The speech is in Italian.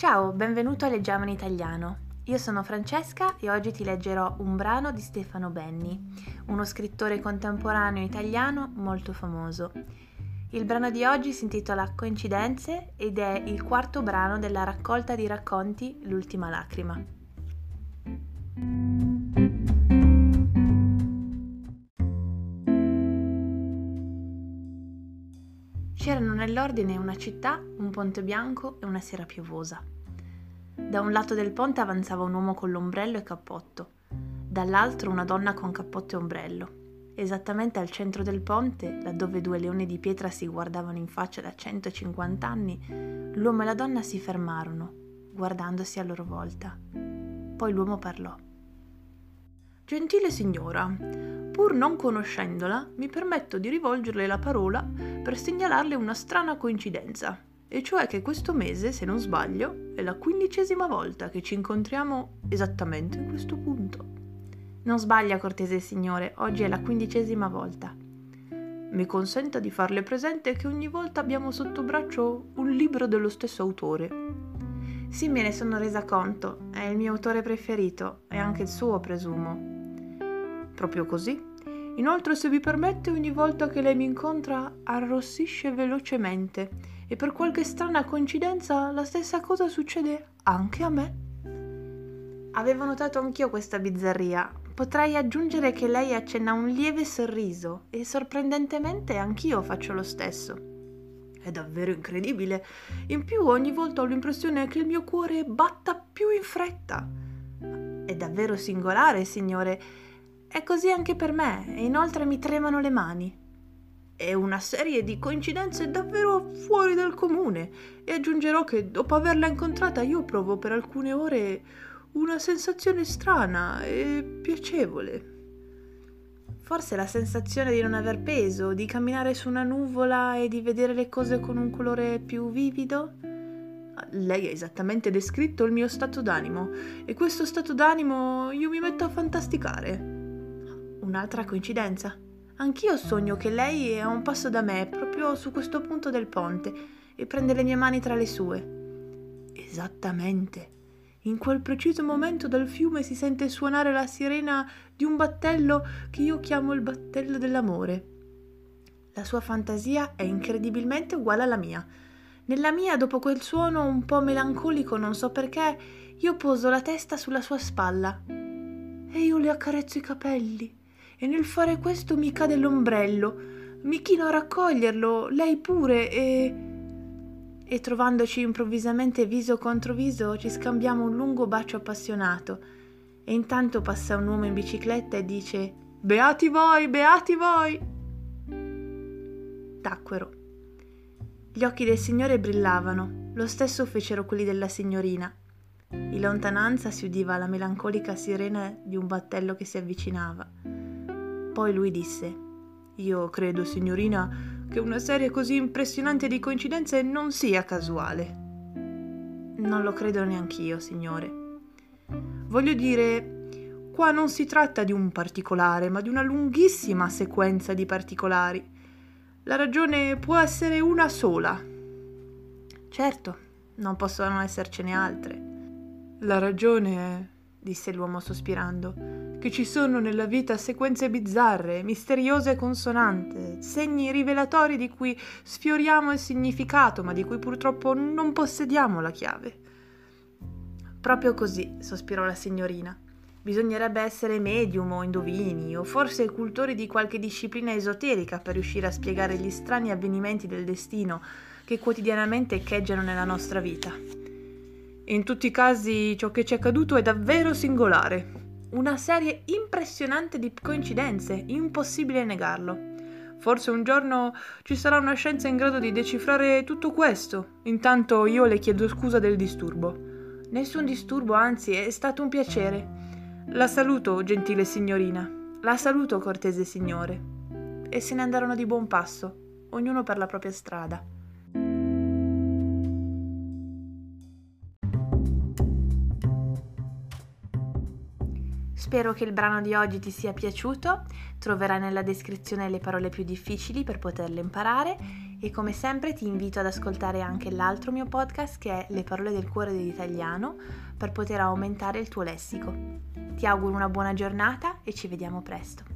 Ciao, benvenuto a Leggiamo in Italiano. Io sono Francesca e oggi ti leggerò un brano di Stefano Benni, uno scrittore contemporaneo italiano molto famoso. Il brano di oggi si intitola Coincidenze ed è il quarto brano della raccolta di racconti L'ultima lacrima. C'erano nell'ordine una città, un ponte bianco e una sera piovosa. Da un lato del ponte avanzava un uomo con l'ombrello e cappotto, dall'altro una donna con cappotto e ombrello. Esattamente al centro del ponte, laddove due leoni di pietra si guardavano in faccia da 150 anni, l'uomo e la donna si fermarono, guardandosi a loro volta. Poi l'uomo parlò. Gentile signora, pur non conoscendola, mi permetto di rivolgerle la parola per segnalarle una strana coincidenza, e cioè che questo mese, se non sbaglio, è la quindicesima volta che ci incontriamo esattamente in questo punto. Non sbaglia, cortese signore, oggi è la quindicesima volta. Mi consenta di farle presente che ogni volta abbiamo sotto braccio un libro dello stesso autore. Sì, me ne sono resa conto, è il mio autore preferito, e anche il suo, presumo. Proprio così? Inoltre, se vi permette, ogni volta che lei mi incontra arrossisce velocemente e per qualche strana coincidenza la stessa cosa succede anche a me. Avevo notato anch'io questa bizzarria. Potrei aggiungere che lei accenna un lieve sorriso e sorprendentemente anch'io faccio lo stesso. È davvero incredibile. In più ogni volta ho l'impressione che il mio cuore batta più in fretta. È davvero singolare, signore è così anche per me e inoltre mi tremano le mani. È una serie di coincidenze davvero fuori dal comune e aggiungerò che dopo averla incontrata io provo per alcune ore una sensazione strana e piacevole. Forse la sensazione di non aver peso, di camminare su una nuvola e di vedere le cose con un colore più vivido? Lei ha esattamente descritto il mio stato d'animo e questo stato d'animo io mi metto a fantasticare. Un'altra coincidenza. Anch'io sogno che lei è a un passo da me, proprio su questo punto del ponte, e prende le mie mani tra le sue. Esattamente. In quel preciso momento dal fiume si sente suonare la sirena di un battello che io chiamo il battello dell'amore. La sua fantasia è incredibilmente uguale alla mia. Nella mia, dopo quel suono un po' melancolico, non so perché, io poso la testa sulla sua spalla e io le accarezzo i capelli e nel fare questo mi cade l'ombrello. Mi chino a raccoglierlo, lei pure, e. E trovandoci improvvisamente viso contro viso, ci scambiamo un lungo bacio appassionato. E intanto passa un uomo in bicicletta e dice: Beati voi, beati voi! Tacquero. Gli occhi del signore brillavano, lo stesso fecero quelli della signorina. In lontananza si udiva la melancolica sirena di un battello che si avvicinava. Poi lui disse Io credo, signorina, che una serie così impressionante di coincidenze non sia casuale. Non lo credo neanch'io, signore. Voglio dire, qua non si tratta di un particolare, ma di una lunghissima sequenza di particolari. La ragione può essere una sola. Certo, non possono essercene altre. La ragione è, disse l'uomo sospirando, che ci sono nella vita sequenze bizzarre, misteriose e consonante, segni rivelatori di cui sfioriamo il significato, ma di cui purtroppo non possediamo la chiave. Proprio così, sospirò la signorina. Bisognerebbe essere medium o indovini, o forse cultori di qualche disciplina esoterica per riuscire a spiegare gli strani avvenimenti del destino che quotidianamente echeggiano nella nostra vita. In tutti i casi ciò che ci è accaduto è davvero singolare, una serie impressionante di coincidenze, impossibile negarlo. Forse un giorno ci sarà una scienza in grado di decifrare tutto questo. Intanto io le chiedo scusa del disturbo. Nessun disturbo, anzi, è stato un piacere. La saluto, gentile signorina. La saluto, cortese signore. E se ne andarono di buon passo, ognuno per la propria strada. Spero che il brano di oggi ti sia piaciuto, troverai nella descrizione le parole più difficili per poterle imparare E come sempre ti invito ad ascoltare anche l'altro mio podcast che è Le parole del cuore dell'italiano per poter aumentare il tuo lessico. Ti auguro una buona giornata e ci vediamo presto.